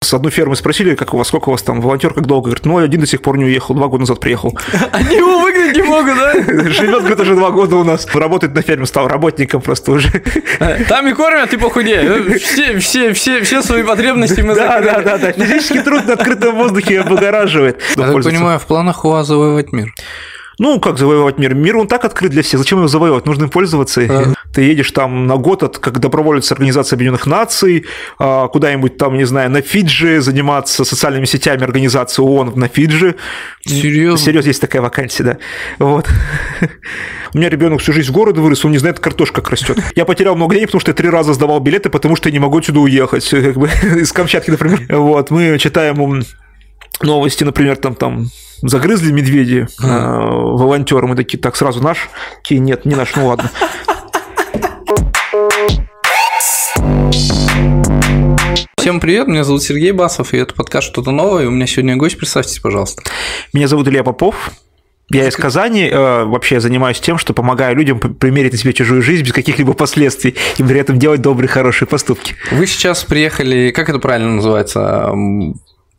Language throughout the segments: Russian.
С одной фермы спросили, как у вас, сколько у вас там волонтер, как долго? Говорит, ну, один до сих пор не уехал, два года назад приехал. Они его выгнать не могут, да? Живет, говорит, уже два года у нас. Работает на ферме, стал работником просто уже. Там и кормят, ты похудее. Все, все, все, все свои потребности мы Да, закрыли. да, да, да. Физический труд на открытом воздухе облагораживает. Я так понимаю, в планах у вас завоевать мир. Ну, как завоевать мир? Мир, он так открыт для всех. Зачем его завоевать? Нужно им пользоваться. Ты едешь там на год, от, как доброволец Организации Объединенных Наций, а, куда-нибудь там, не знаю, на Фиджи заниматься социальными сетями организации ООН на Фиджи. Серьезно? Серьезно, есть такая вакансия, да. Вот. У меня ребенок всю жизнь в городе вырос, он не знает, картошка как растет. Я потерял много денег, потому что я три раза сдавал билеты, потому что я не могу отсюда уехать. Как бы, из Камчатки, например. Вот. Мы читаем новости, например, там, там загрызли медведи э, волонтеры, мы такие, так, сразу наш? Такие, нет, не наш, ну ладно. Всем привет, меня зовут Сергей Басов, и это подкаст «Что-то новое», и у меня сегодня гость, представьтесь, пожалуйста. Меня зовут Илья Попов. Я из Казани, э, вообще я занимаюсь тем, что помогаю людям примерить на себя чужую жизнь без каких-либо последствий и при этом делать добрые, хорошие поступки. Вы сейчас приехали, как это правильно называется,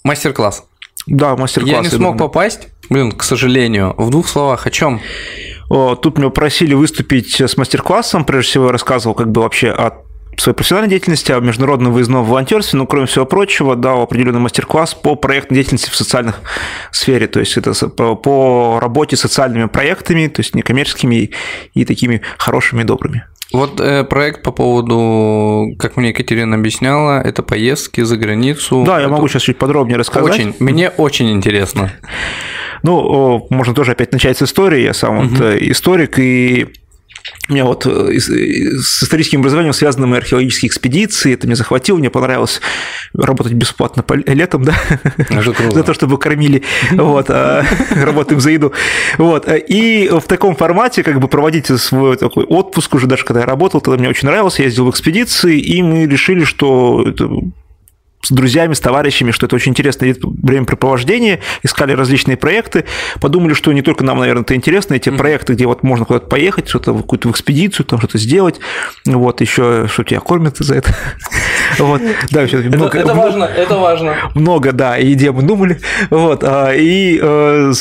мастер-класс. Да, мастер-класс. Я не смог попасть, блин, к сожалению. В двух словах, о чем? Тут меня просили выступить с мастер-классом. Прежде всего, я рассказывал как бы вообще о своей профессиональной деятельности, о международном выездном волонтерстве, но кроме всего прочего, дал определенный мастер-класс по проектной деятельности в социальных сфере, то есть это по, работе с социальными проектами, то есть некоммерческими и, и такими хорошими и добрыми. Вот э, проект по поводу, как мне Екатерина объясняла, это поездки за границу. Да, я Это могу сейчас чуть подробнее рассказать. Очень, мне очень интересно. Ну, можно тоже опять начать с истории. Я сам вот э, историк, и у меня вот э, э, с историческим образованием связаны мои археологические экспедиции. Это мне захватило, мне понравилось работать бесплатно по- летом, да, за то, чтобы кормили, вот, а, работаем за еду. Вот, и в таком формате как бы проводить свой такой отпуск уже, даже когда я работал, тогда мне очень нравилось, я ездил в экспедиции, и мы решили, что с друзьями, с товарищами, что это очень интересное вид времяпрепровождения, искали различные проекты, подумали, что не только нам, наверное, это интересно, эти проекты, где вот можно куда-то поехать, что-то в какую-то в экспедицию, там что-то сделать, вот, еще что тебя кормят за это. Вот, да, всё-таки много, это важно, это важно. много, да, и где мы думали, вот, а, и, э,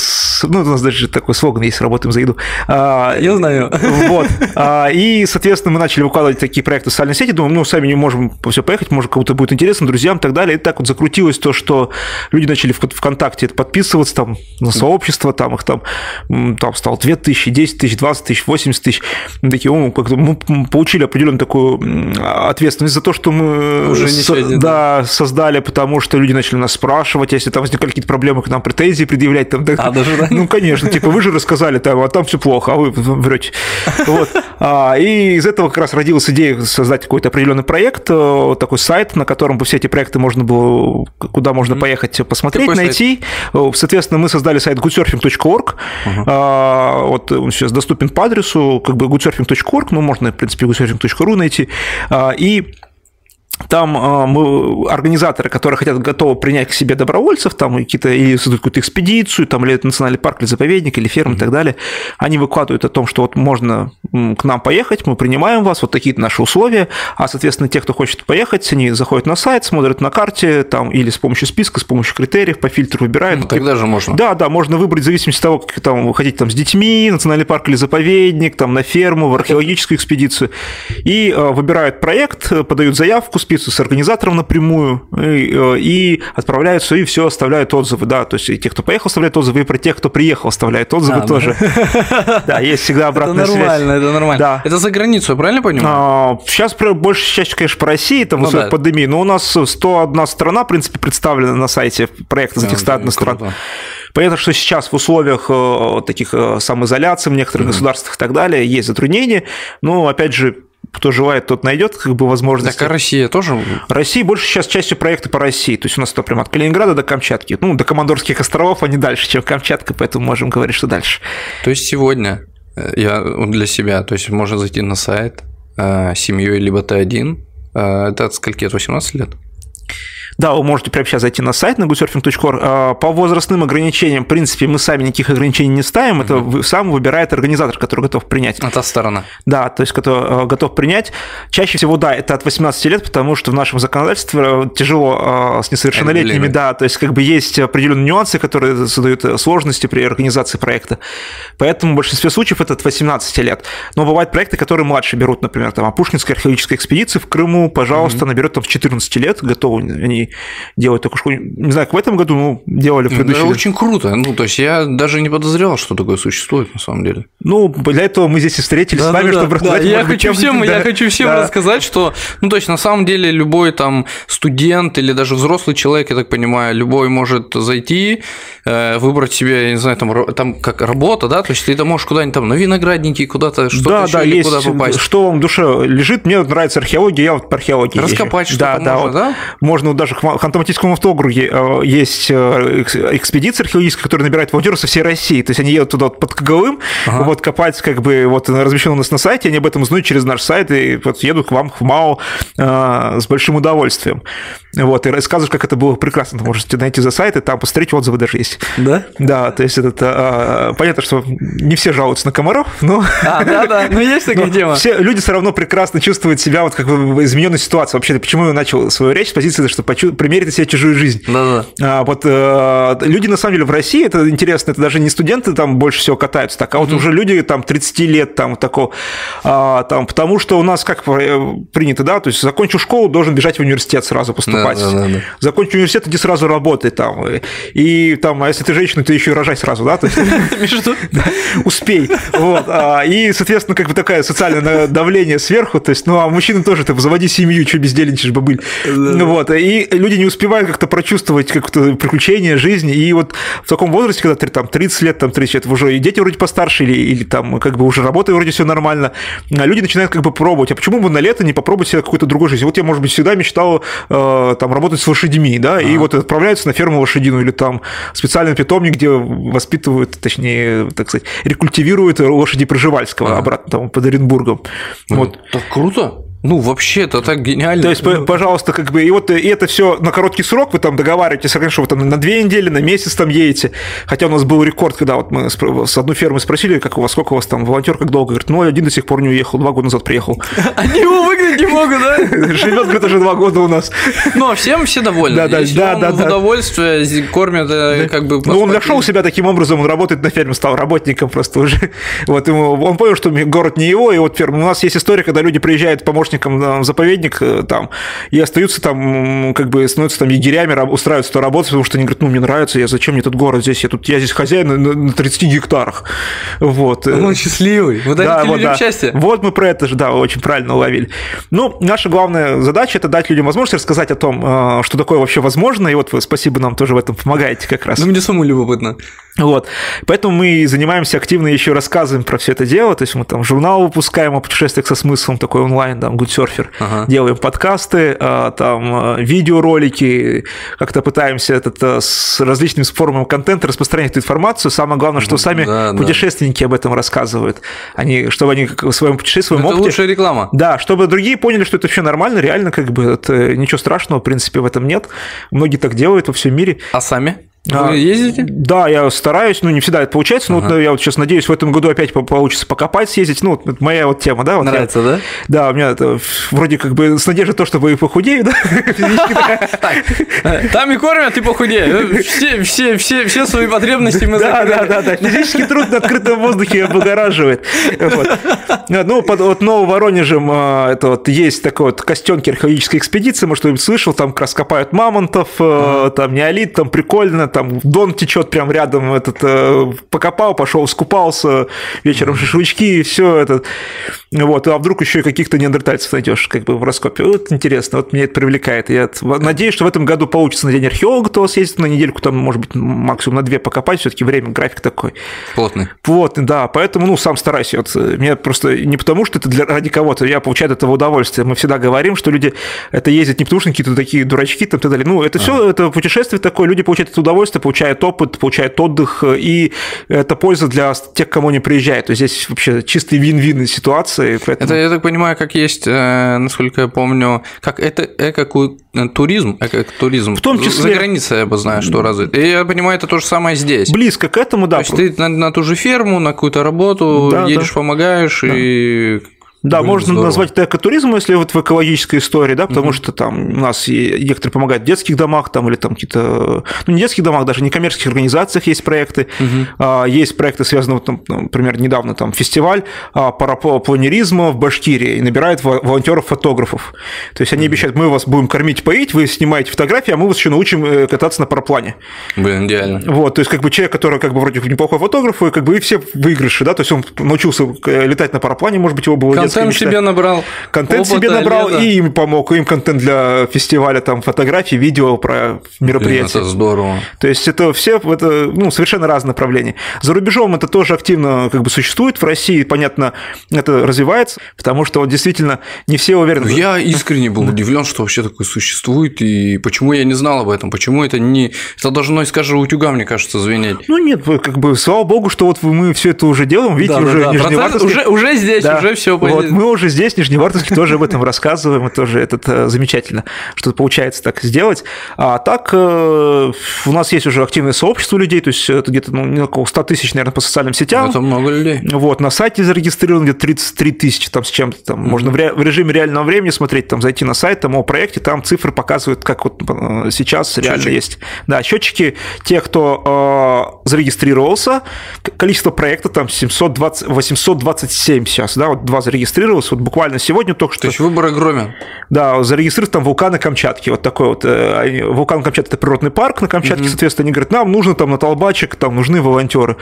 ну, у нас даже такой слоган есть, работаем за еду. А, Я знаю. вот. А, И, соответственно, мы начали выкладывать такие проекты в социальные сети. Думаем, ну, сами не можем все поехать, может, кому-то будет интересно, друзьям так далее. И так вот закрутилось то, что люди начали в ВКонтакте подписываться там на сообщество, там их там, там стало 2 тысячи, 10 тысяч, 20 тысяч, 80 тысяч. Мы такие, о, как-то мы получили определенную такую ответственность за то, что мы Уже не со- сегодня, да, создали, потому что люди начали нас спрашивать, если там возникали какие-то проблемы, к нам претензии предъявлять. Там, так- А, даже так? Ну, конечно, типа, вы же рассказали там, а там все плохо, а вы врете. Вот. А, и из этого как раз родилась идея создать какой-то определенный проект, э, такой сайт, на котором бы все эти проекты можно было, куда можно поехать посмотреть, Какой сайт? найти. Э, Соответственно, мы создали сайт goodsurfing.org. А, Вот он сейчас доступен по адресу, как бы goodsurfing.org, ну, можно, в принципе, goodsurfing.ru найти. А, И там э, мы, организаторы, которые хотят готовы принять к себе добровольцев, там какие-то или создают какую-то экспедицию, там или это национальный парк, или заповедник, или ферма и так далее, они выкладывают о том, что вот можно к нам поехать, мы принимаем вас, вот такие наши условия, а, соответственно, те, кто хочет поехать, они заходят на сайт, смотрят на карте, там, или с помощью списка, с помощью критериев, по фильтру выбирают. Ну, тогда же можно. Да, да, можно выбрать в зависимости от того, как там, вы хотите там, с детьми, национальный парк или заповедник, там, на ферму, в археологическую экспедицию. И э, выбирают проект, подают заявку, списываются с организатором напрямую и, э, и отправляются, и все, оставляют отзывы, да, то есть и те, кто поехал, оставляют отзывы, и про тех, кто приехал, оставляют отзывы А, тоже. Да, есть всегда Это обратная связь. нормально, это нормально. Это за границу, я правильно понимаю? А, Сейчас про- большая часть, конечно, по России, там, в Ну да. пандемии, но у нас 101 страна, в принципе, представлена на сайте проекта этих Да, 101 да, стран. Понятно, что сейчас в условиях э, таких э, самоизоляции в некоторых государствах и так далее есть затруднения, но, опять же, кто желает, тот найдет как бы возможность. Так, а Россия тоже? Россия больше сейчас частью проекта по России. То есть у нас это прям от Калининграда до Камчатки. Ну, до Командорских островов, а не дальше, чем Камчатка, поэтому можем говорить, что дальше. То есть сегодня э, я для себя, то есть можно зайти на сайт э, семьей, либо ты один. Э, Это от скольки? От 18 лет? Да, вы можете прямо сейчас зайти на сайт на goodsurfing.org. А, по возрастным ограничениям, в принципе, мы сами никаких ограничений не ставим. Это mm-hmm. сам выбирает организатор, который готов принять. А та сторона. Да, то есть который готов принять. Чаще всего, да, это от 18 лет, потому что в нашем законодательстве тяжело с несовершеннолетними, да, то есть как бы есть определенные нюансы, которые создают сложности при организации проекта. Поэтому в большинстве случаев это от 18 лет. Но бывают проекты, которые младше берут, например, там, Апушкинская археологическая экспедиция в Крыму, пожалуйста, mm-hmm. наберет там в 14 лет, готовы они делать такую школу. Не знаю, как в этом году, ну, делали в предыдущем. Это очень круто. Ну, то есть я даже не подозревал, что такое существует на самом деле. Ну, для этого мы здесь и встретились да, с вами, да, чтобы да, рассказать. Да, я, хочу всем, да. я хочу всем да. рассказать, что, ну, то есть на самом деле любой там студент или даже взрослый человек, я так понимаю, любой может зайти, э, выбрать себе, я не знаю, там, там как работа, да, то есть ты там можешь куда-нибудь там на виноградники, куда-то что-то да, да, есть, куда попасть. Что вам в душе лежит, мне нравится археология, я вот по археологии Раскопать что-то да, можно, да? Можно даже в Ханты-Мансийском автокруге э, есть э, экспедиция археологическая, которая набирает волонтеров со всей России, то есть они едут туда под Коговым, ага. вот копать, как бы, вот размещено у нас на сайте, они об этом узнают через наш сайт, и вот едут к вам в МАО с большим удовольствием. Вот, и рассказываешь, как это было прекрасно. Вы можете найти за сайт, и там посмотреть отзывы даже есть. Да? Да, то есть это а, понятно, что не все жалуются на комаров, но... А, да, да, но есть такая тема. Все люди все равно прекрасно чувствуют себя вот как бы в измененной ситуации. Вообще, почему я начал свою речь с позиции, что почу... примерить на себя чужую жизнь. Да, да. А, вот а, люди, на самом деле, в России, это интересно, это даже не студенты там больше всего катаются, так, а вот mm-hmm. уже люди там 30 лет там такого, а, там, потому что у нас как принято, да, то есть закончил школу, должен бежать в университет сразу поступать. Да, да, да, да закончи университет, иди сразу работай там. И там, а если ты женщина, ты еще и рожай сразу, да? Успей. Вот. А, и, соответственно, как бы такое социальное давление сверху. То есть, ну, а мужчины тоже, ты заводи семью, что бездельничаешь, бабыль. Ну вот. И люди не успевают как-то прочувствовать как-то приключения жизни. И вот в таком возрасте, когда ты там 30 лет, там 30 лет, уже и дети вроде постарше, или, или там как бы уже работают вроде все нормально, а люди начинают как бы пробовать. А почему бы на лето не попробовать себе какой-то другой жизни? Вот я, может быть, всегда мечтал э, там работать с лошадьми, да, ага. и вот отправляются на ферму лошадиную или там специальный питомник, где воспитывают, точнее, так сказать, рекультивируют лошади Проживальского ага. обратно там под Оренбургом. Ну, вот. Так круто. Ну, вообще, это так гениально. То есть, пожалуйста, как бы, и вот и это все на короткий срок, вы там договариваетесь, конечно, вы там на две недели, на месяц там едете. Хотя у нас был рекорд, когда вот мы с одной фермы спросили, как у вас, сколько у вас там волонтер, как долго, говорит, ну, один до сих пор не уехал, два года назад приехал. Они его выгнать не могут, да? Живет, говорит, уже два года у нас. Ну, а всем все довольны. Да, да, да, да. Удовольствие кормят, э, как бы. Ну, он нашел себя таким образом, он работает на ферме, стал работником просто уже. Вот ему, он понял, что город не его, и вот ферма. У нас есть история, когда люди приезжают помощником в заповедник заповедник э, там, и остаются там, как бы становятся там егерями, устраиваются туда работать, потому что они говорят, ну, мне нравится, я зачем мне тут город здесь, я тут, я здесь хозяин на 30 гектарах. Вот. Он счастливый, вы да, людям вот, да. счастье. Вот мы про это же, да, очень правильно уловили. Ну, наша главная задача – это дать людям возможность рассказать о том, э, что такое вообще возможно, и вот вы, спасибо, нам тоже в этом помогаете как раз. Ну, мне самому любопытно. Вот. Поэтому мы занимаемся активно еще рассказываем про все это дело. То есть мы там журнал выпускаем о путешествиях со смыслом, такой онлайн, там, Surfer. Ага. Делаем подкасты, а, там, а, видеоролики, как-то пытаемся этот, а, с различными формами контента распространять эту информацию. Самое главное, что сами да, путешественники да. об этом рассказывают. Они, чтобы они в своем путешествии, в своем это опыте... лучшая реклама. Да, чтобы другие поняли, что это все нормально, реально, как бы, это ничего страшного, в принципе, в этом нет. Многие так делают во всем мире. А сами? Вы ездите? Да, я стараюсь, ну не всегда это получается, но ага. вот я вот сейчас надеюсь в этом году опять получится покопать, съездить, ну вот моя вот тема, да. Вот Нравится, я, да? Да, у меня это вроде как бы с надеждой то, чтобы похудею, да? Там и кормят, и похудею. Все, свои потребности мы Да, да, да, да. Физический труд на открытом воздухе облагораживает. Ну, под вот Нововоронежем а, это вот есть такой вот костенки археологической экспедиции, может, кто-нибудь слышал, там как раз копают мамонтов, э, там неолит, там прикольно, там Дон течет прям рядом, этот, э, покопал, пошел, скупался, вечером шашлычки, все это. Вот, а вдруг еще и каких-то неандертальцев найдешь, как бы в раскопе. Вот интересно, вот меня это привлекает. Я надеюсь, что в этом году получится на день археолога, то съездить на недельку, там, может быть, максимум на две покопать, все-таки время, график такой. Плотный. Плотный, да, поэтому, ну, сам стараюсь. Вот, меня просто не потому, что это для, ради кого-то, я получаю от этого удовольствие. Мы всегда говорим, что люди это ездят не потому, что какие-то такие дурачки, там, и так далее. Ну, это все, это путешествие такое, люди получают это удовольствие удовольствие, получают опыт, получают отдых, и это польза для тех, кому они приезжают. То есть здесь вообще чистый вин-вин ситуации. Поэтому... Это, я так понимаю, как есть, э, насколько я помню, как это эко-туризм, эко-туризм. В том числе... За границей я бы знаю, что развит. И я понимаю, это то же самое здесь. Близко к этому, да. То есть ты на, на ту же ферму, на какую-то работу да, едешь, да. помогаешь, да. и да, Блин, можно здорово. назвать это экотуризмом, если вот в экологической истории, да, потому угу. что там у нас некоторые помогают в детских домах, там, или там какие-то, ну, не детских домах, даже не коммерческих организациях есть проекты. Угу. Есть проекты, связанные, там, например, недавно там фестиваль а, парапланеризма в Башкирии и набирает волонтеров-фотографов. То есть они угу. обещают, мы вас будем кормить, поить, вы снимаете фотографии, а мы вас еще научим э, кататься на параплане. Блин, идеально. Вот, то есть как бы человек, который как бы вроде неплохой фотограф, и как бы и все выигрыши, да, то есть он научился э, летать на параплане, может быть, его было контент себе набрал. Контент опыта, себе набрал, лета. и им помог, им контент для фестиваля, там, фотографии, видео про мероприятие. Это здорово. То есть это все, это, ну, совершенно разные направления. За рубежом это тоже активно как бы существует, в России, понятно, это развивается, потому что действительно не все уверены. Ну, я искренне был удивлен, что вообще такое существует, и почему я не знал об этом, почему это не... Это должно из каждого утюга, мне кажется, звенеть. Ну нет, как бы, слава богу, что вот мы все это уже делаем, видите, да, уже да, да. уже, уже здесь, да. уже все. Вот мы уже здесь, в Нижневартовске, тоже об этом рассказываем, и тоже это замечательно, что получается так сделать. А так э, у нас есть уже активное сообщество людей, то есть это где-то ну, около 100 тысяч, наверное, по социальным сетям. Это много людей. Вот, на сайте зарегистрировано где-то 33 тысячи там с чем-то. Там mm-hmm. можно в, ре- в режиме реального времени смотреть, там зайти на сайт, там о проекте, там цифры показывают, как вот э, сейчас Счетчик. реально есть. Да, счетчики, те, кто э, зарегистрировался, количество проектов там 720, 827 сейчас, да, вот два зарегистрировалось, вот буквально сегодня только что. То есть выбор огромен. Да, зарегистрировать там вулканы Камчатки, вот такой вот. Э, вулкан Камчатки – это природный парк на Камчатке, угу. соответственно, они говорят, нам нужно там на Толбачик, там нужны волонтеры.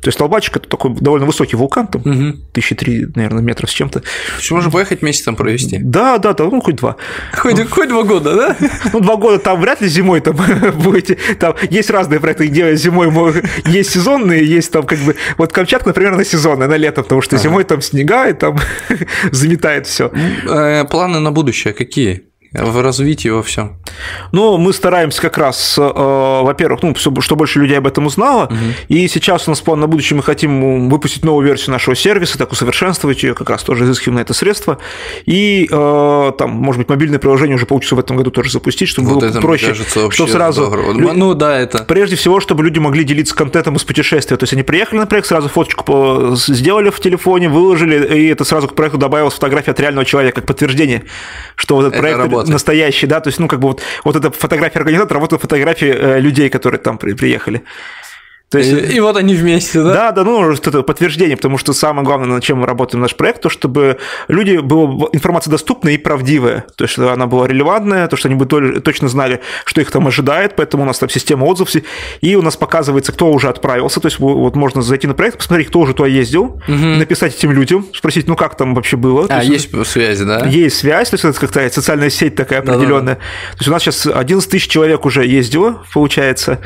То есть Толбачик – это такой довольно высокий вулкан, там угу. тысячи три, наверное, метров с чем-то. То есть можно поехать месяц там провести? Да, да, да, ну хоть два. Хоть, ну, хоть два года, да? Ну, два года там вряд ли зимой там будете. Там есть разные проекты, где зимой есть сезонные, есть там как бы... Вот Камчатка, например, на сезонная, на лето, потому что зимой там снега, и там заметает все. Э, планы на будущее какие? В развитии во всем? Ну, мы стараемся как раз, э, во-первых, ну, что больше людей об этом узнало, угу. и сейчас у нас план на будущее, мы хотим выпустить новую версию нашего сервиса, так усовершенствовать ее, как раз тоже изыскиваем на это средства, и э, там, может быть, мобильное приложение уже получится в этом году тоже запустить, чтобы вот было это, проще, кажется, чтобы сразу... Здорово. Ну, да, это... Прежде всего, чтобы люди могли делиться контентом из путешествия, то есть они приехали на проект, сразу фоточку сделали в телефоне, выложили, и это сразу к проекту добавилась фотография от реального человека, как подтверждение, что вот этот это проект работает. Настоящий, да, то есть, ну, как бы вот, вот эта фотография организатора, а вот эта фотография э, людей, которые там при, приехали. То есть, и, и вот они вместе, да? Да, да, ну, это подтверждение, потому что самое главное, над чем мы работаем наш проект, то, чтобы люди, была информация доступная и правдивая, то есть она была релевантная, то, что они бы точно знали, что их там ожидает, поэтому у нас там система отзывов, и у нас показывается, кто уже отправился, то есть вот можно зайти на проект, посмотреть, кто уже туда ездил, угу. написать этим людям, спросить, ну, как там вообще было. А, есть, есть связь, да? Есть связь, то есть это как-то социальная сеть такая определенная. Да, да, да. То есть у нас сейчас 11 тысяч человек уже ездило, получается,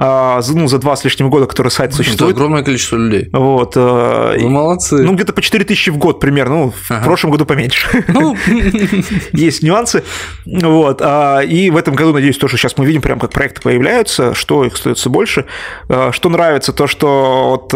а, ну, за два с лишним года, который сайт существует. Это огромное количество людей. Вот. Вы молодцы. Ну, где-то по 4 тысячи в год примерно, ну, ага. в прошлом году поменьше. Ну, есть нюансы. Вот. А, и в этом году, надеюсь, то, что сейчас мы видим, прям как проекты появляются, что их становится больше. А, что нравится, то, что вот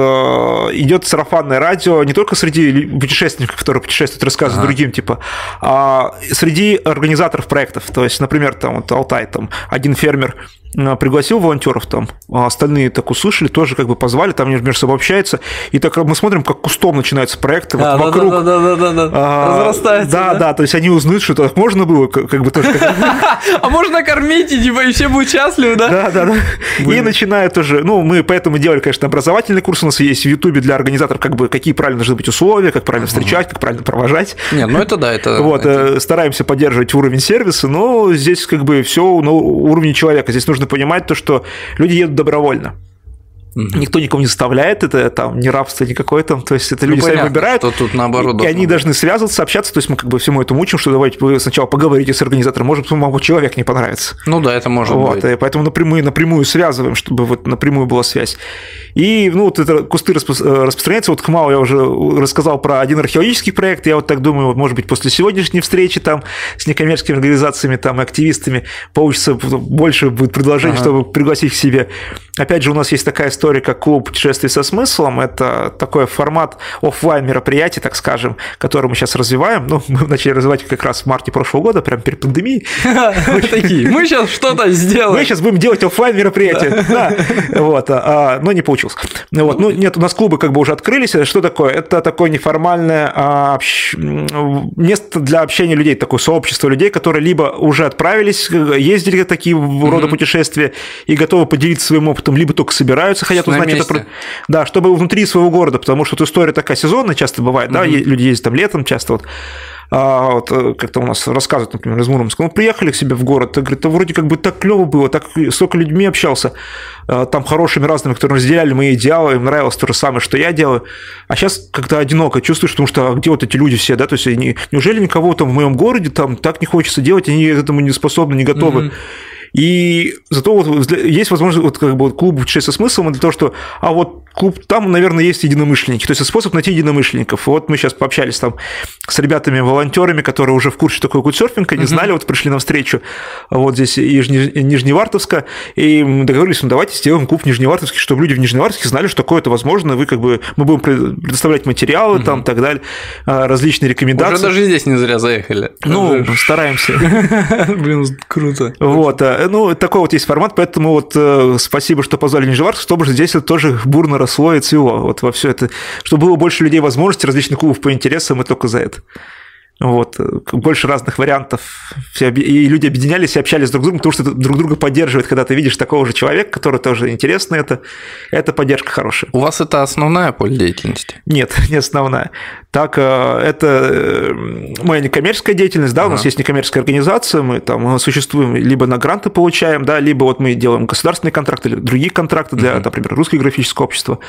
идет сарафанное радио не только среди путешественников, которые путешествуют, рассказывают ага. другим, типа, а среди организаторов проектов. То есть, например, там вот Алтай, там один фермер Э, пригласил волонтеров там, а остальные так услышали, тоже как бы позвали, там между собой общаются, и так мы смотрим, как кустом начинаются проекты вот а, вокруг. Да, да, да, да, да, а, разрастается. Да, да, да, то есть они узнают, что так можно было, как бы тоже. А можно кормить, и типа, и все будут счастливы, да? Да, да, да. И начинают тоже, ну, мы поэтому делали, конечно, образовательный курс у нас есть в Ютубе для организаторов, как бы, какие правильно должны быть условия, как правильно встречать, как правильно провожать. Нет, ну это да, это... Вот, э, стараемся поддерживать уровень сервиса, но здесь как бы все на уровне человека, здесь нужно понимать то, что люди едут добровольно. Угу. Никто никого не заставляет, это там не рабство никакое там, то есть это люди ну, понятно, сами выбирают. Что тут наоборот. И, и они должны связываться, общаться, то есть мы как бы всему этому учим, что давайте вы сначала поговорите с организатором, может, вам человек не понравится. Ну да, это может вот, быть. И поэтому напрямую, напрямую связываем, чтобы вот напрямую была связь. И, ну, вот это кусты распро- э, распространяются. Вот Хмау я уже рассказал про один археологический проект. Я вот так думаю, вот, может быть, после сегодняшней встречи там с некоммерческими организациями там и активистами получится больше будет предложений, ага. чтобы пригласить к себе. Опять же, у нас есть такая история, как клуб путешествий со смыслом. Это такой формат офлайн мероприятий, так скажем, который мы сейчас развиваем. Ну, мы начали развивать как раз в марте прошлого года, прямо перед пандемией. Такие, мы сейчас что-то сделаем. Мы сейчас будем делать офлайн мероприятия. Вот, а, но не получилось. Вот, ну, нет, у нас клубы как бы уже открылись. Что такое? Это такое неформальное а, место для общения людей, такое сообщество людей, которые либо уже отправились, ездили такие рода путешествия и готовы поделиться своим опытом, либо только собираются, хотят узнать это. Да, чтобы внутри своего города, потому что эта история такая сезонная часто бывает, да, люди ездят там летом часто вот а, вот, э, как-то у нас рассказывают, например, из Муромска, мы приехали к себе в город, говорит, да вроде как бы так клево было, так столько людьми общался, а, там хорошими разными, которые разделяли мои идеалы, им нравилось то же самое, что я делаю. А сейчас, когда одиноко чувствуешь, потому что а где вот эти люди все, да, то есть они, неужели никого там в моем городе там так не хочется делать, они этому не способны, не готовы. Mm-hmm. И зато вот есть возможность, вот как бы вот клуб «Путешествие со смыслом» для того, что, а вот клуб, там, наверное, есть единомышленники, то есть способ найти единомышленников. Вот мы сейчас пообщались там с ребятами-волонтерами, которые уже в курсе такой кудсерфинг, они знали, вот пришли на встречу вот здесь из Нижневартовска, и мы договорились, ну давайте сделаем клуб Нижневартовский, чтобы люди в Нижневартовске знали, что такое это возможно, вы как бы, мы будем предоставлять материалы угу. там и так далее, а, различные рекомендации. Уже даже здесь не зря заехали. Ну, стараемся. Блин, круто. Вот, а, ну, такой вот есть формат, поэтому вот э, спасибо, что позвали Нижневартовск, чтобы здесь это тоже бурно росло и цвело. Вот во все это, чтобы было больше людей возможностей, различных клубов по интересам, и только за это. Вот, э, больше разных вариантов. Все, и люди объединялись и общались друг с другом, потому что друг друга поддерживает, когда ты видишь такого же человека, который тоже интересно, это, это поддержка хорошая. У вас это основная поле деятельности? Нет, не основная. Так, э, это э, моя некоммерческая деятельность, да, ага. у нас есть некоммерческая организация, мы там существуем, либо на гранты получаем, да, либо вот мы делаем государственные контракты или другие контракты для, например, русского графического общества.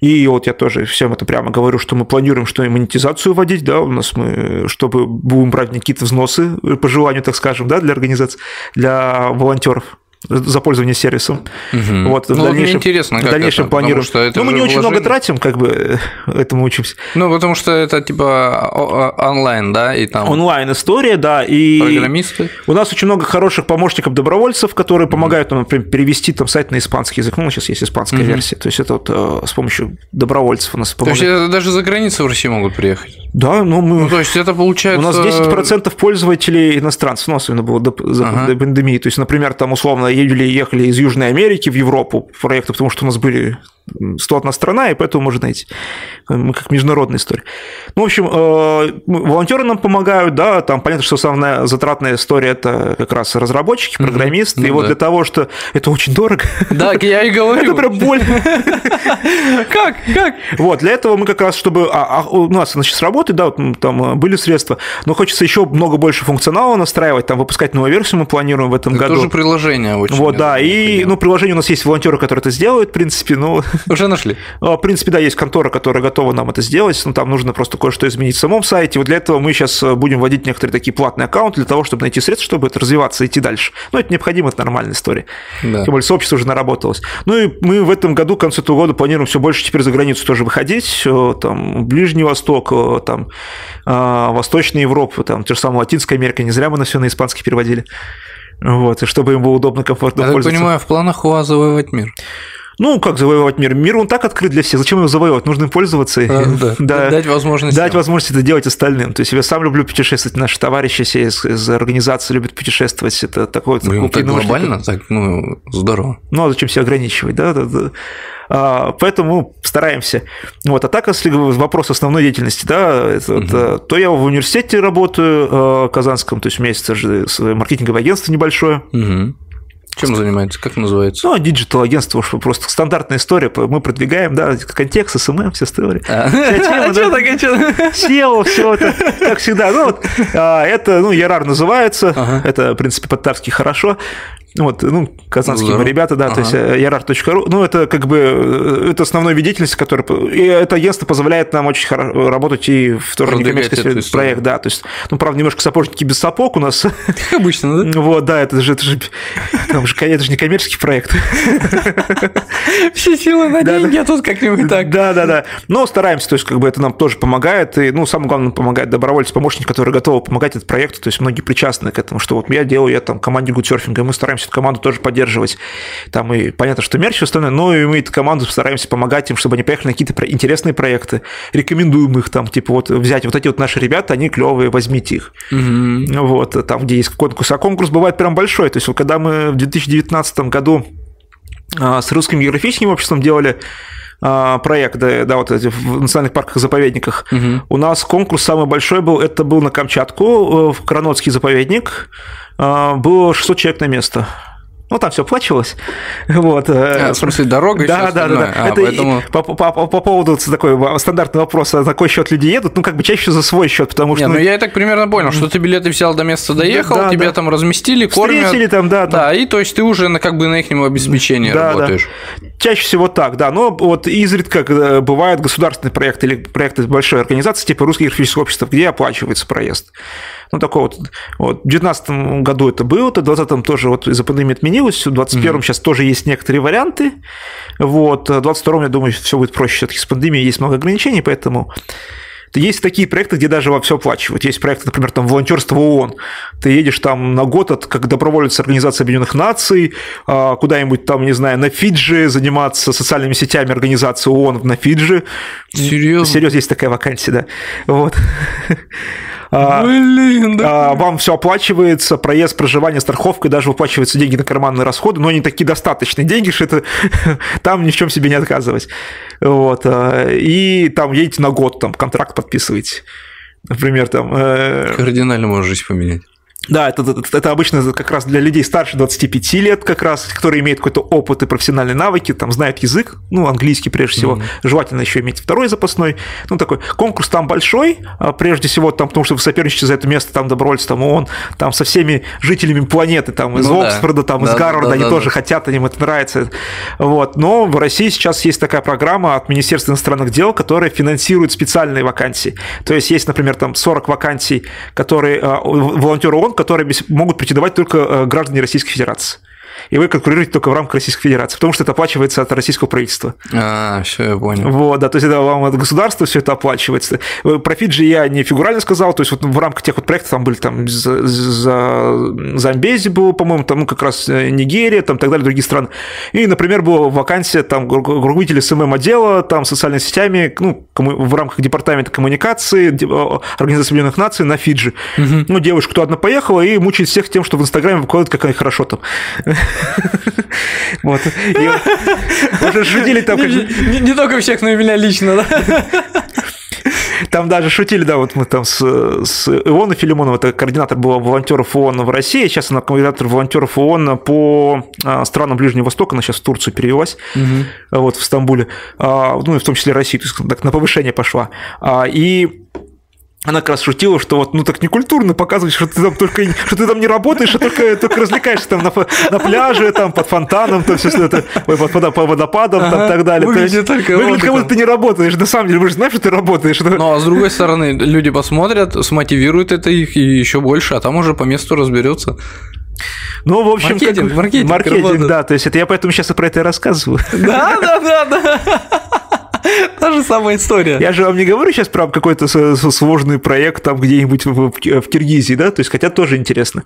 И вот я тоже всем это прямо говорю, что мы планируем, что и монетизацию вводить, да, у нас мы, чтобы будем брать какие-то взносы по желанию, так скажем, да, для организации, для волонтеров за пользование сервисом. Угу. Вот, ну, в дальнейшем, мне интересно, как в дальнейшем это, планируем. Что это ну, мы не очень много тратим, как бы этому учимся. Ну, потому что это типа онлайн, да, и там. Онлайн история, да, и. Программисты. У нас очень много хороших помощников добровольцев, которые помогают нам, например, перевести там сайт на испанский язык. Ну, сейчас есть испанская угу. версия. То есть это вот э, с помощью добровольцев у нас помогает. То есть даже за границу в Россию могут приехать. Да, но мы. Ну, то есть это получается. У нас 10% пользователей иностранцев, ну, особенно было до, ага. до пандемии. То есть, например, там условно ехали, ехали из Южной Америки в Европу проекты, потому что у нас были 101 страна, и поэтому можно найти. Мы как международная история. Ну, в общем, э, волонтеры нам помогают, да, там понятно, что самая затратная история это как раз разработчики, программисты, mm-hmm. и ну, вот да. для того, что это очень дорого. Да, я и говорю. Это прям боль. Как? Как? Вот, для этого мы как раз, чтобы... А, а у нас она сейчас работает, да, вот там были средства, но хочется еще много больше функционала настраивать, там выпускать новую версию мы планируем в этом году. Это тоже приложение очень. Вот, да, и, ну, приложение у нас есть волонтеры, которые это сделают, в принципе, ну... Уже нашли? В принципе, да, есть контора, которая готова нам это сделать, но там нужно просто кое-что изменить в самом сайте. Вот для этого мы сейчас э, будем вводить некоторые такие платные аккаунты для того, чтобы найти средства, чтобы это развиваться и идти дальше. Но это необходимо, это нормальная история. Да. Тем более сообщество уже наработалось. Ну и мы в этом году, к концу этого года, планируем все больше теперь за границу тоже выходить, там, Ближний Восток, э, там, Восточная Европа, там, те же самые Латинская Америка, не зря мы на все на испанский переводили. Вот, и чтобы им было удобно, комфортно Я пользоваться. Я понимаю, в планах у вас завоевать мир. Ну, как завоевать мир? Мир он так открыт для всех. Зачем его завоевать? Нужно им пользоваться. А, да. да. Дать возможность. Дать возможность это делать остальным. То есть я сам люблю путешествовать. Наши товарищи все из, из организации любят путешествовать. Это такое Блин, так глобально, так ну, здорово. Ну, а зачем себя ограничивать? Да, да, да. А, поэтому стараемся. Вот. А так, если вопрос основной деятельности, да, это, угу. это, то я в университете работаю э, Казанском, то есть у меня есть маркетинговое агентство небольшое. Угу. Чем занимается? Как называется? Ну, digital агентство, просто стандартная история. Мы продвигаем, да, контекст, SMM, вся история. А, а что так, а что? SEO, все это, как всегда. Ну, вот, а, это, ну, Ярар называется, это, в принципе, по-татарски хорошо. Вот, ну, казанские ну, ребята, да, ага. то есть yarar.ru, ну, это как бы, это основной вид деятельности, который, и это агентство позволяет нам очень хорошо работать и в тоже некоммерческий проект, да, то есть, ну, правда, немножко сапожники без сапог у нас. Обычно, да? Вот, да, это же, это же, там же, это же не коммерческий проект. Все силы на деньги, а тут как-нибудь так. Да, да, да. Но стараемся, то есть, как бы это нам тоже помогает, и, ну, самое главное, помогает добровольцы, помощники, которые готовы помогать этому проекту, то есть, многие причастны к этому, что вот я делаю, я там команде гудсерфинга, и мы стараемся эту команду тоже поддерживать. Там и понятно, что мерч остальное, но и мы эту команду стараемся помогать им, чтобы они поехали на какие-то интересные проекты, рекомендуем их там, типа вот взять вот эти вот наши ребята, они клевые, возьмите их. Угу. Вот, там, где есть конкурс. А конкурс бывает прям большой. То есть, вот, когда мы в 2019 году а, с Русским географическим обществом делали а, проект, да, да, вот эти в национальных парках, заповедниках. Угу. У нас конкурс самый большой был, это был на Камчатку, э, в Кранотский заповедник. А, было 600 человек на место. Ну, там все оплачивалось. Вот. А, в смысле, дорога да, да, да, да. А, Это поэтому... по, по, по, по поводу такой стандартный вопрос, а на какой счет люди едут, ну, как бы чаще за свой счет, потому что... Нет, ну, ну, я и так примерно понял, что ты билеты взял до места, доехал, да, тебя да. там разместили, кормят. Встретили там, да. Да, там. и то есть ты уже на, как бы на их обеспечении да, работаешь. Да. Чаще всего так, да. Но вот изредка бывают государственные проекты или проекты большой организации, типа Русское графическое общество, где оплачивается проезд. Ну, такой вот, вот. В 2019 году это было, в 2020 тоже вот из-за пандемии отменилось, в 2021 mm-hmm. сейчас тоже есть некоторые варианты. Вот. В 2022, я думаю, все будет проще. Все-таки с пандемией есть много ограничений, поэтому есть такие проекты, где даже во все оплачивают. Есть проекты, например, там волонтерство ООН. Ты едешь там на год от, как доброволец Организации Объединенных Наций, а, куда-нибудь там, не знаю, на Фиджи заниматься социальными сетями организации ООН на Фиджи. Серьезно? Серьезно, есть такая вакансия, да. Вот. А, Блин, да. А, вам все оплачивается, проезд, проживание, страховка, даже выплачиваются деньги на карманные расходы, но они такие достаточные деньги, что это там ни в чем себе не отказывать. Вот. А, и там едете на год, там контракт подписываете. Например, там... Э, Кардинально можно жизнь поменять. Да, это, это, это обычно как раз для людей старше 25 лет, как раз, которые имеют какой-то опыт и профессиональные навыки, там знают язык, ну, английский прежде всего, mm-hmm. желательно еще иметь второй запасной. Ну, такой конкурс там большой, а прежде всего, там, потому что вы соперничаете за это место, там, добровольцы, там, ООН, там, со всеми жителями планеты, там, из ну, Оксфорда, да. там, да, из Гарварда, да, они тоже хотят, им это нравится. Вот. Но в России сейчас есть такая программа от Министерства иностранных дел, которая финансирует специальные вакансии. То есть есть, например, там 40 вакансий, которые а, волонтеры ООН которые могут претендовать только э, граждане Российской Федерации и вы конкурируете только в рамках Российской Федерации, потому что это оплачивается от российского правительства. А, все, я понял. Вот, да, то есть это вам от государства все это оплачивается. Про Фиджи я не фигурально сказал, то есть вот в рамках тех вот проектов там были там за, за Замбези было, по-моему, там ну, как раз э, Нигерия, там так далее, другие страны. И, например, была вакансия там руководителя SMM отдела, там социальными сетями, ну, в рамках департамента коммуникации Организации Объединенных Наций на Фиджи. Угу. Ну, девушка туда одна поехала и мучает всех тем, что в Инстаграме выкладывают, как они хорошо там. Вот. Уже шутили там... Не только всех, но и меня лично, да? Там даже шутили, да, вот мы там с, с Ионой Филимоновой, это координатор была волонтеров ООН в России, сейчас она координатор волонтеров ООН по а, странам Ближнего Востока, она сейчас в Турцию перевелась, угу. вот, в Стамбуле, а, ну, и в том числе России, то есть так на повышение пошла. А, и она как раз шутила, что вот, ну так некультурно показывать, что ты там только, что ты там не работаешь, а только, только развлекаешься там на, на пляже, там под фонтаном, там все это, ой, под, под, по водопадам, ага, там так далее. Выглядит, То есть, только выглядит, как будто ты не работаешь, на самом деле, вы же знаешь, что ты работаешь. Ну, а с другой стороны, люди посмотрят, смотивируют это их и еще больше, а там уже по месту разберется. Ну, в общем, маркетинг, как... маркетинг, маркетинг да, то есть это я поэтому сейчас и про это и рассказываю. Да, да, да, да. Та же самая история. Я же вам не говорю сейчас про какой-то сложный проект там где-нибудь в, в Киргизии, да, то есть, хотя тоже интересно.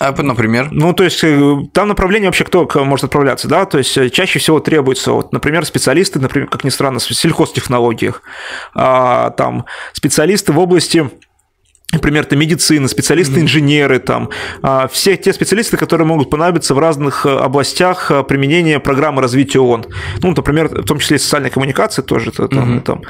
А, например? Ну, то есть, э, там направление вообще кто может отправляться, да, то есть, э, чаще всего требуется, вот, например, специалисты, например, как ни странно, в сельхозтехнологиях, а, там, специалисты в области например, это медицина, специалисты-инженеры, там, а, все те специалисты, которые могут понадобиться в разных э, областях э, применения программы развития ООН. Ну, например, в том числе и социальной коммуникации тоже, это, там, mm там,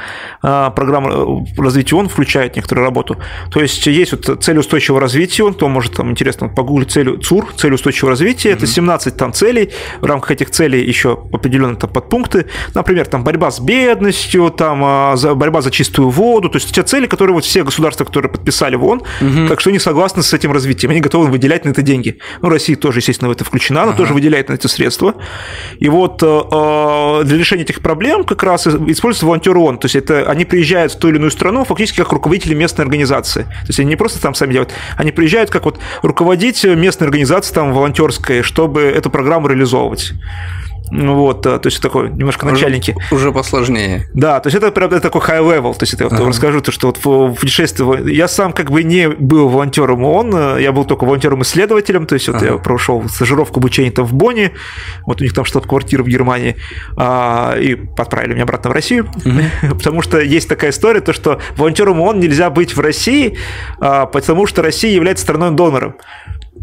а, программа э, развития ООН включает некоторую работу. То есть есть вот цель устойчивого развития ООН, кто может там интересно погуглить цель ЦУР, цель устойчивого развития, mm это 17 там целей, в рамках этих целей еще определенные там подпункты, например, там борьба с бедностью, там а, борьба за чистую воду, то есть те цели, которые вот все государства, которые подписали написали в ООН, угу. как что они согласны с этим развитием, они готовы выделять на это деньги. Ну, Россия тоже, естественно, в это включена, она ага. тоже выделяет на это средства. И вот э, для решения этих проблем как раз используется волонтер ООН, то есть это они приезжают в ту или иную страну фактически как руководители местной организации. То есть они не просто там сами делают, они приезжают как вот руководить местной организацией там волонтерской, чтобы эту программу реализовывать. Ну вот, то есть такой немножко уже, начальники. Уже посложнее. Да, то есть это прям такой high level, то есть это я ага. расскажу, то, что вот в путешествии я сам как бы не был волонтером ООН, я был только волонтером-исследователем, то есть вот ага. я прошел стажировку обучения там в Бонне, вот у них там штаб-квартира в Германии, а, и отправили меня обратно в Россию, угу. потому что есть такая история, то что волонтером ООН нельзя быть в России, а, потому что Россия является страной-донором.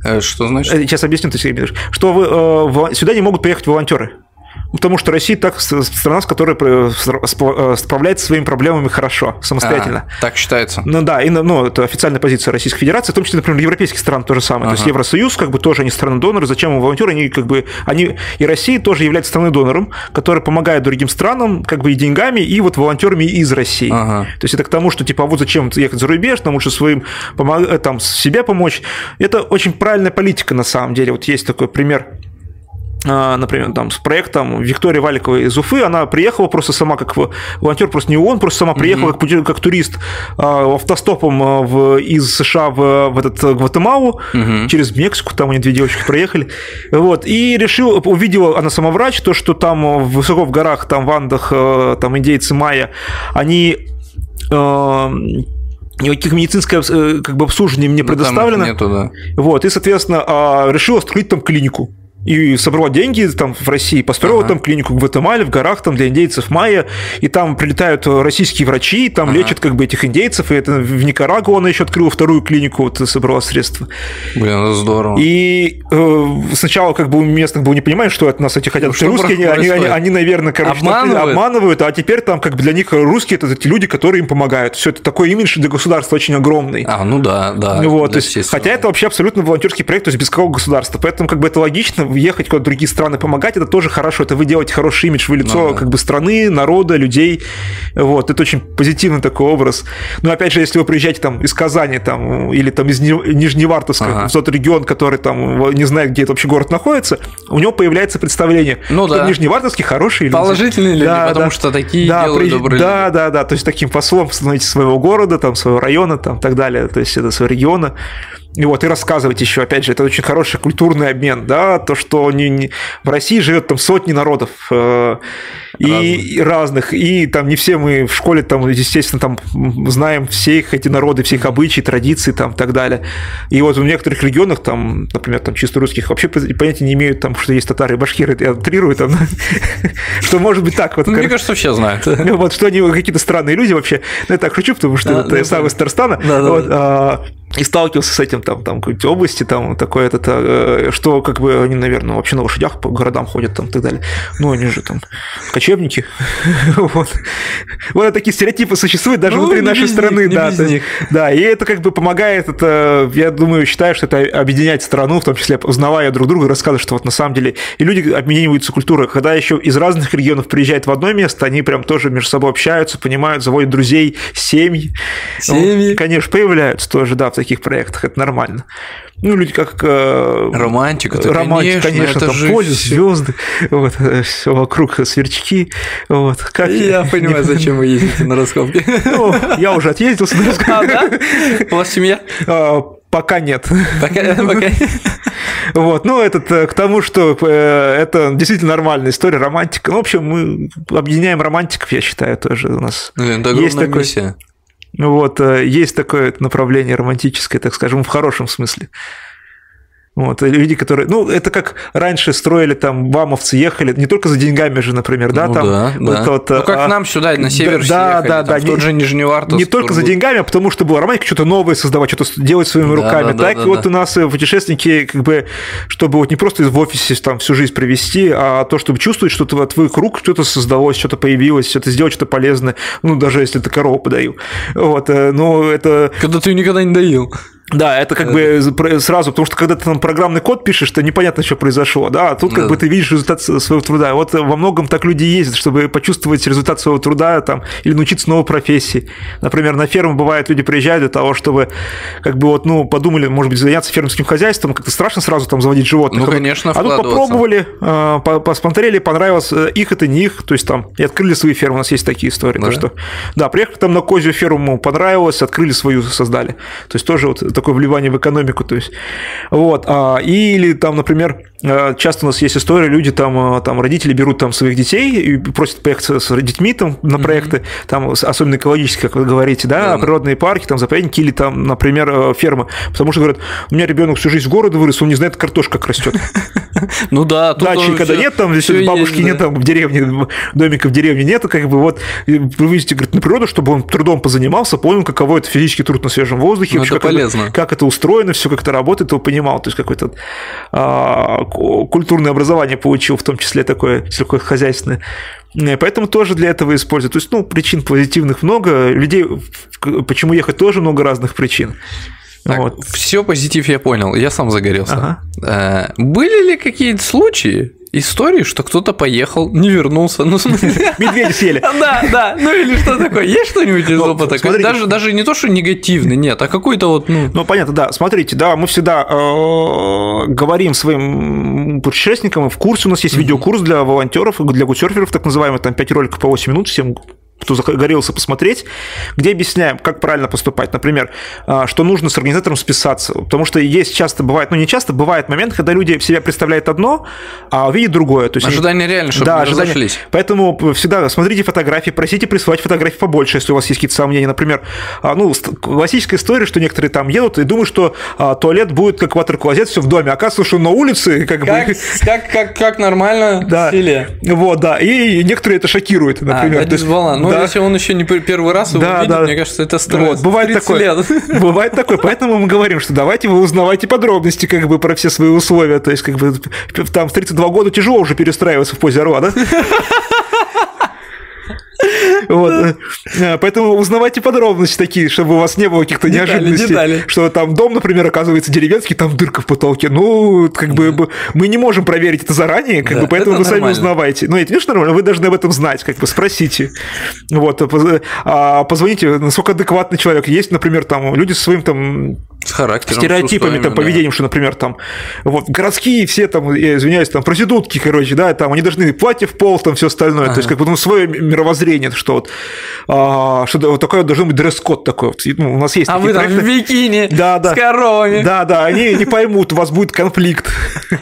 Э, что значит? Э, сейчас объясню, ты, Сергей Что вы, э, сюда не могут приехать волонтеры. Потому что Россия так страна, с которой э, справляется своими проблемами хорошо, самостоятельно. А, так считается. Ну да, и, ну, это официальная позиция Российской Федерации, в том числе, например, европейских стран то же самое. Ага. То есть Евросоюз, как бы тоже они страны-доноры, зачем им волонтеры, они как бы, они, и Россия тоже является страной-донором, который помогает другим странам, как бы и деньгами, и вот волонтерами из России. Ага. То есть это к тому, что типа, а вот зачем ехать за рубеж, нам лучше своим помог... Э, там, себе помочь. Это очень правильная политика на самом деле. Вот есть такой пример например, там, с проектом Виктория Валикова из Уфы, она приехала просто сама как волонтер, просто не он, просто сама приехала mm-hmm. как, как турист а, автостопом а, в, из США в, в этот Гватемалу, mm-hmm. через Мексику, там они две девочки проехали, вот, и решила, увидела, она сама врач, то, что там высоко в горах, там в Андах, там индейцы майя, они никаких медицинских э, как бы обслуживания не ну, предоставлено. Нету, да. Вот, и, соответственно, решила открыть там клинику и собрала деньги там в России, построила ага. там клинику в Гватемале, в горах там для индейцев майя, и там прилетают российские врачи, там ага. лечат как бы этих индейцев, и это в Никарагуа она еще открыла вторую клинику, вот собрала средства. Блин, это здорово. И э, сначала как бы у местных было не понимают, что от нас эти хотят, ну, русские, они, они, они, наверное, короче, обманывают. обманывают, а теперь там как бы для них русские это эти люди, которые им помогают. Все это такой имидж для государства очень огромный. А, ну да, да. Вот, то есть, хотя это вообще абсолютно волонтерский проект, то есть без какого государства, поэтому как бы это логично, ехать куда-то в другие страны помогать, это тоже хорошо. Это вы делаете хороший имидж, вы лицо ну, да. как бы страны, народа, людей. Вот, это очень позитивный такой образ. Но опять же, если вы приезжаете там из Казани там, или там из Нижневартовска, ага. в тот регион, который там не знает, где этот вообще город находится, у него появляется представление, ну, что да. Нижневартовске хорошие люди. Положительные люди, да, потому да. что такие да, делают при... добрые Да, люди. да, да, то есть таким послом становитесь своего города, там, своего района, там, так далее, то есть это своего региона. И вот, и рассказывать еще, опять же, это очень хороший культурный обмен, да, то, что не, не, в России живет там сотни народов э, и, разных. и разных, и там не все мы в школе там, естественно, там знаем все их эти народы, все их обычаи, традиции там и так далее. И вот в некоторых регионах, там, например, там чисто русских вообще понятия не имеют, там, что есть татары и башкиры, я утрирую там, что может быть так вот. Мне кажется, все знают. Вот, что они какие-то странные люди вообще. Ну, я так шучу, потому что это я сам из Татарстана. И сталкивался с этим там, там какой-то области, там такое это, э, что как бы они, наверное, вообще на лошадях по городам ходят там и так далее. Ну, они же там кочевники. вот. Вот такие стереотипы существуют даже ну, внутри нашей страны, да. Есть, да, и это как бы помогает, это, я думаю, считаю, что это объединяет страну, в том числе узнавая друг друга, рассказывать, что вот на самом деле и люди обмениваются культурой. Когда еще из разных регионов приезжают в одно место, они прям тоже между собой общаются, понимают, заводят друзей, семьи. Семьи. Ну, конечно, появляются тоже, да, в таких проектах, это нормально. Ну, люди как... Э, романтика, романтика, конечно, конечно это там жизнь. поле, звезды, вот, э, все вокруг сверчки, вот. Как... Я понимаю, зачем вы ездите на раскопки. Ну, я уже отъездился на раскопки. А, да? У вас семья? А, пока нет. Пока, пока. Вот, ну, этот, э, к тому, что это действительно нормальная история, романтика. Ну, в общем, мы объединяем романтиков, я считаю, тоже у нас. Ну, это есть такой... миссия. Вот, э, есть такое направление романтическое, так скажем, в хорошем смысле. Вот, люди, которые, ну, это как раньше строили там, вамовцы ехали, не только за деньгами же, например, да, ну, там. Да, вот да. Вот, ну, как а, нам сюда, на север да, ехали, да, там, да, в тот же Нижневартовск. Не только за деньгами, а потому что была романтика, что-то новое создавать, что-то делать своими да, руками. Да, так да, да, вот да. у нас путешественники, как бы, чтобы вот не просто в офисе там всю жизнь провести, а то, чтобы чувствовать, что от твоих рук что-то создалось, что-то появилось, что-то сделать, что-то полезное, ну, даже если ты корову подаю. Вот, э, ну, это... Когда ты никогда не доил. Да, это как бы сразу, потому что когда ты там программный код пишешь, то непонятно, что произошло, да, а тут как да. бы ты видишь результат своего труда. Вот во многом так люди ездят, чтобы почувствовать результат своего труда там, или научиться новой профессии. Например, на ферму бывает, люди приезжают для того, чтобы как бы вот, ну, подумали, может быть, заняться фермерским хозяйством, как-то страшно сразу там заводить животных. Ну, конечно, А тут попробовали, а, посмотрели, понравилось, э, их это не их, то есть там, и открыли свои фермы, у нас есть такие истории. Да, что, да приехали там на козью ферму, понравилось, открыли свою, создали. То есть тоже вот такое вливание в экономику, то есть, вот, а, или там, например, часто у нас есть история, люди там, э, там родители берут там своих детей и просят поехать с детьми там на проекты, mm-hmm. там особенно экологические, как вы говорите, да, да, природные парки, там заповедники или там, например, э, фермы, потому что говорят, у меня ребенок всю жизнь в городе вырос, он не знает, картошка как растет. Ну да, тут дачи когда нет, там здесь бабушки нет, там в деревне домика в деревне нет, как бы вот вы видите, говорит, на природу, чтобы он трудом позанимался, понял, каково это физический труд на свежем воздухе, ну, это полезно. как это устроено, все как это работает, его понимал, то есть какое-то а, культурное образование получил, в том числе такое сельскохозяйственное. Поэтому тоже для этого используют. То есть, ну, причин позитивных много, людей, почему ехать, тоже много разных причин. Так, вот. Все позитив я понял, я сам загорелся. Ага. Э, были ли какие-то случаи, истории, что кто-то поехал, не вернулся. Ну, Медведи съели. Да, да. Ну или что такое? Есть что-нибудь из ну, опыта? Даже, даже не то, что негативный, нет, а какой-то вот. Ну, ну понятно, да. Смотрите, да, мы всегда э, говорим своим путешественникам, в курсе у нас есть видеокурс для волонтеров, для гусерферов, так называемый, там 5 роликов по 8 минут, всем кто загорелся посмотреть, где объясняем, как правильно поступать. Например, а, что нужно с организатором списаться. Потому что есть часто бывает, ну не часто, бывает момент, когда люди в себя представляют одно, а увидят другое. То есть ожидания реально, чтобы да, ожидания. разошлись. Поэтому всегда смотрите фотографии, просите присылать фотографии побольше, если у вас есть какие-то сомнения. Например, а, ну, классическая история, что некоторые там едут и думают, что а, туалет будет как ватер-клозет, все в доме. Оказывается, что на улице как, как бы... Как, как, как нормально да. в селе. Вот, да. И некоторые это шокирует, например. А, то есть, волна. Ну, да. если он еще не первый раз его да, видит, да. мне кажется, это стресс. Вот, бывает такое. Бывает такое. Поэтому мы говорим, что давайте вы узнавайте подробности как бы про все свои условия. То есть, как бы там в 32 года тяжело уже перестраиваться в позе орла, да? Вот. Э, поэтому узнавайте подробности такие, чтобы у вас не было каких-то неожиданностей. Детали. Что там дом, например, оказывается деревенский, там дырка в потолке. Ну, как бы мы не можем проверить это заранее, как бы, поэтому вы сами узнавайте. Ну, это не нормально, вы должны об этом знать, как бы спросите. Вот. А позвоните, насколько адекватный человек. Есть, например, там люди со своим там с характером, стереотипами, там, поведением, что, например, там, вот, городские все там, я извиняюсь, там, проститутки, короче, да, там, они должны платье в пол, там, все остальное, ага. то есть, как бы, ну, свое мировоззрение, что вот, а, что вот такое должен быть дресс-код такой, ну, у нас есть А вы там в бикини, да, да, с коровами. Да, да, они не поймут, у вас будет конфликт.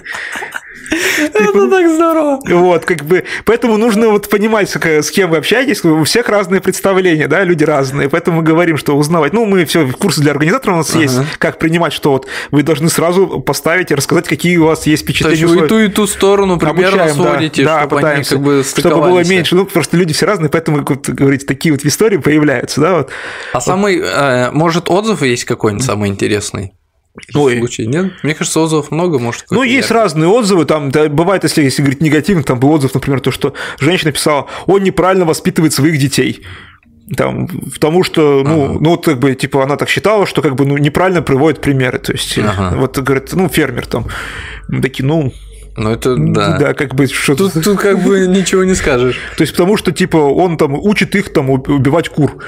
Это так здорово. Вот, как бы, поэтому нужно вот понимать, с кем вы общаетесь, у всех разные представления, да, люди разные, поэтому мы говорим, что узнавать, ну, мы все, курсы для организаторов у нас есть, как принимать, что вот вы должны сразу поставить и рассказать, какие у вас есть впечатления. То есть вы ту и ту сторону примерно сводите, да, чтобы они как бы Чтобы было меньше, ну, что люди все разные, поэтому, вот, говорите, такие вот истории появляются, да, вот. А самый, э, может, отзыв есть какой-нибудь самый интересный? Ой. случае, нет? Мне кажется, отзывов много, может. Ну, есть яркий. разные отзывы. Там да, бывает, если, если говорить негативно, там был отзыв, например, то, что женщина писала, он неправильно воспитывает своих детей. Там, потому что, ну, ага. ну, вот, как бы, типа, она так считала, что, как бы, ну, неправильно приводит примеры. То есть, ага. вот, говорит, ну, фермер там. Такие, ну, ну, это да. Да, как бы что Тут, тут как бы ничего не скажешь. То есть, потому что, типа, он там учит их там убивать кур.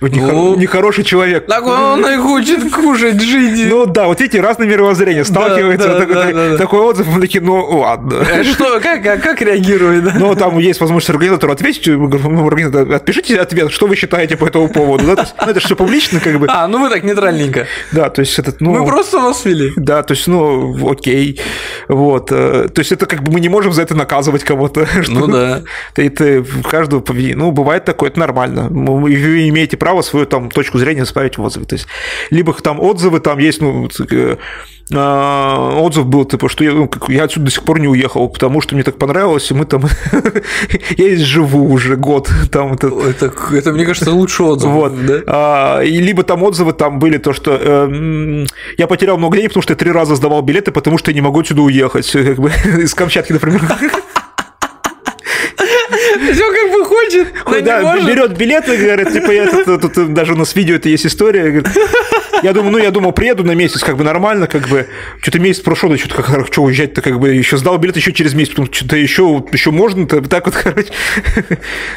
Ну, нехороший человек. Так он и хочет кушать, жить. Ну да, вот эти разные мировоззрения сталкиваются. Да, такой, да, да. такой отзыв, мы такие, ну ладно. А что, как, а как реагирует? Ну, там есть возможность организатору ответить, ну, организатор, отпишите ответ, что вы считаете по этому поводу. Да? ну, это же все публично, как бы. А, ну вы так нейтральненько. Да, то есть этот, ну... Мы просто вас вели. Да, то есть, ну, окей. Вот. Э, то есть это как бы мы не можем за это наказывать кого-то. Ну да. Это каждого, ну, бывает такое, это нормально. Вы имеете право свою там точку зрения ставить в отзывы. То есть, либо там отзывы, там есть, ну, э, а, отзыв был, типа, что я, ну, я отсюда до сих пор не уехал, потому что мне так понравилось, и мы там... я здесь живу уже год. Там это... Это, это, мне кажется, лучший отзыв. Вот. Да? А, и либо там отзывы там были то, что э, я потерял много денег, потому что я три раза сдавал билеты, потому что я не могу отсюда уехать. Как бы, из Камчатки, например. Все как бы хочет, но да, берет билеты, говорит, типа, я тут, тут даже у нас видео это есть история, говорит, Я думаю, ну, я думал, приеду на месяц, как бы нормально, как бы, что-то месяц прошел, да что-то как, что уезжать-то, как бы, еще сдал билет еще через месяц, потому что еще, еще можно-то, так вот, короче.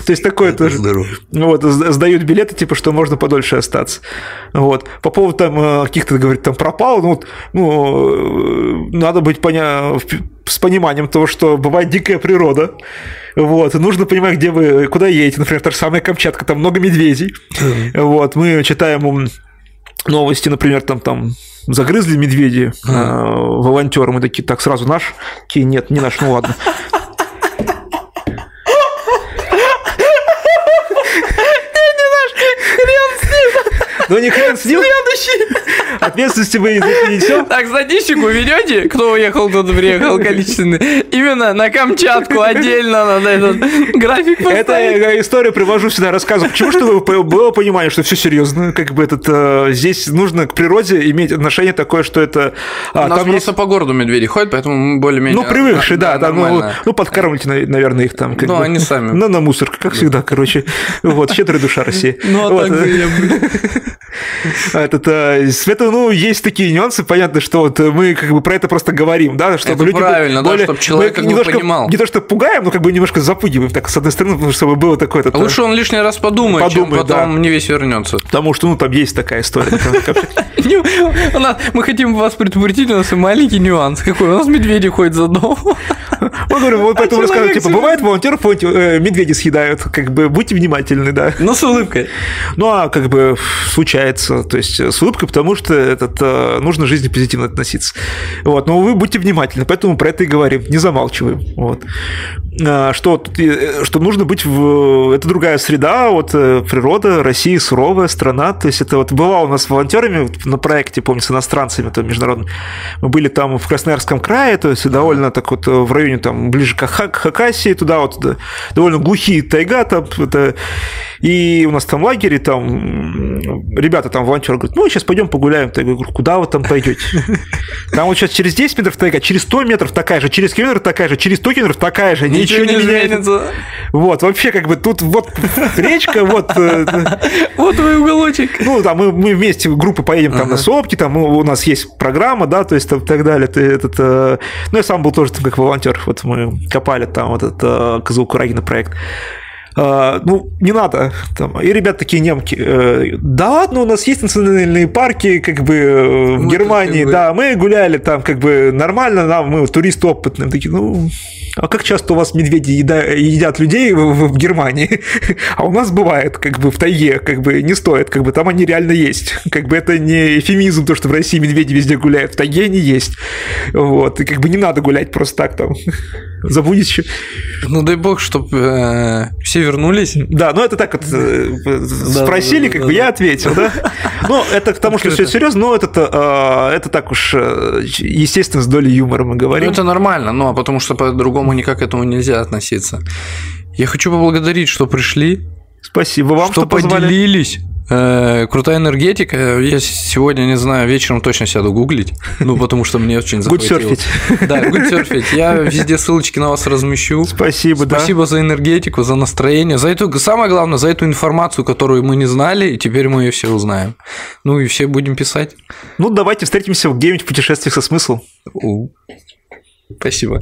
То есть такое тоже. Здорово. Вот, сдают билеты, типа, что можно подольше остаться. Вот. По поводу там э, каких-то, говорит, там пропал, ну, ну, э, надо быть поня... с пониманием того, что бывает дикая природа. Вот, и нужно понимать, где вы, куда едете. Например, та же самая Камчатка, там много медведей. Вот, мы читаем новости, например, там, там загрызли медведи э, волонтеры, мы такие, так, сразу наш? Такие, нет, не наш, ну ладно. Ну, не хрен с ним. Следующий. Ответственности вы не несем. Так, статистику ведете? Кто уехал, кто приехал количественный? Именно на Камчатку отдельно надо этот график Это я историю привожу всегда, рассказываю. Почему, чтобы было понимание, что все серьезно, как бы этот э, здесь нужно к природе иметь отношение такое, что это... А, У нас там просто по городу медведи ходят, поэтому мы более-менее... Ну, привыкшие, да, ну, ну, подкармливайте, наверное, их там. ну, они сами. Ну, на мусор, как всегда, короче. Вот, щедрая душа России. Ну, а так Этот, это, ну, есть такие нюансы, понятно, что вот мы как бы про это просто говорим, да, чтобы это люди правильно, более, да, чтобы человек как бы понимал. Не то, что пугаем, но как бы немножко запугиваем, так, с одной стороны, чтобы было такое... А лучше он лишний раз подумает, подумает чем потом да. не весь вернется. Потому что, ну, там есть такая история. Мы хотим вас предупредить, у нас маленький нюанс. Какой? У нас медведи ходят за дом. Мы говорим, вот поэтому рассказываю, типа, бывает волонтеров э, медведи съедают, как бы будьте внимательны, да. Но с улыбкой. Ну, а как бы случается, то есть с улыбкой, потому что этот, э, нужно жизни позитивно относиться. Вот, но вы будьте внимательны, поэтому про это и говорим, не замалчиваем. Вот. А, что, э, что нужно быть в... Это другая среда, вот природа, Россия суровая страна, то есть это вот бывало у нас с волонтерами на проекте, помню, с иностранцами, то международным, мы были там в Красноярском крае, то есть довольно так вот в районе там ближе к Хакасии, туда вот да, довольно глухие тайга там, это, и у нас там лагерь, там ребята там волонтеры говорят, ну, сейчас пойдем погуляем. Я говорю, куда вы там пойдете? Там вот сейчас через 10 метров тайга, через 100 метров такая же, через километр такая же, через 100 километров такая же, ничего, не, меняется. Вот, вообще как бы тут вот речка, вот... Э, вот твой уголочек. Ну, там мы, мы вместе группы поедем там на сопки, там у нас есть программа, да, то есть там так далее. Этот, э, ну, я сам был тоже как волонтер, вот мы копали там вот этот э, Козыл-Курагина проект. А, ну, не надо. Там. И ребят такие немки, э, да ладно, у нас есть национальные парки, как бы в мы Германии, да, мы гуляли там, как бы нормально, нам, мы туристы опытные, такие, ну, а как часто у вас медведи еда, едят людей в, в Германии? А у нас бывает, как бы в тайге, как бы не стоит, как бы там они реально есть. Как бы это не эфемизм, то, что в России медведи везде гуляют, в тайге они есть. Вот, и как бы не надо гулять просто так там. Забудешь. Ну, дай бог, чтобы э, все вернулись. Да, ну это так вот э, спросили, как бы я ответил, да. Ну, это к тому, что все серьезно, но это, э, это так уж, э, естественно, с долей юмора мы говорим. Ну, это нормально, но потому что по-другому никак к этому нельзя относиться. Я хочу поблагодарить, что пришли. Спасибо вам, что, что поделились. Э, крутая энергетика. Я сегодня, не знаю, вечером точно сяду гуглить, ну, потому что мне очень захватило. Гудсерфить. Да, гудсерфить. Я везде ссылочки на вас размещу. Спасибо, да. Спасибо за энергетику, за настроение, за эту, самое главное, за эту информацию, которую мы не знали, и теперь мы ее все узнаем. Ну, и все будем писать. Ну, давайте встретимся где-нибудь в путешествиях со смыслом. Спасибо.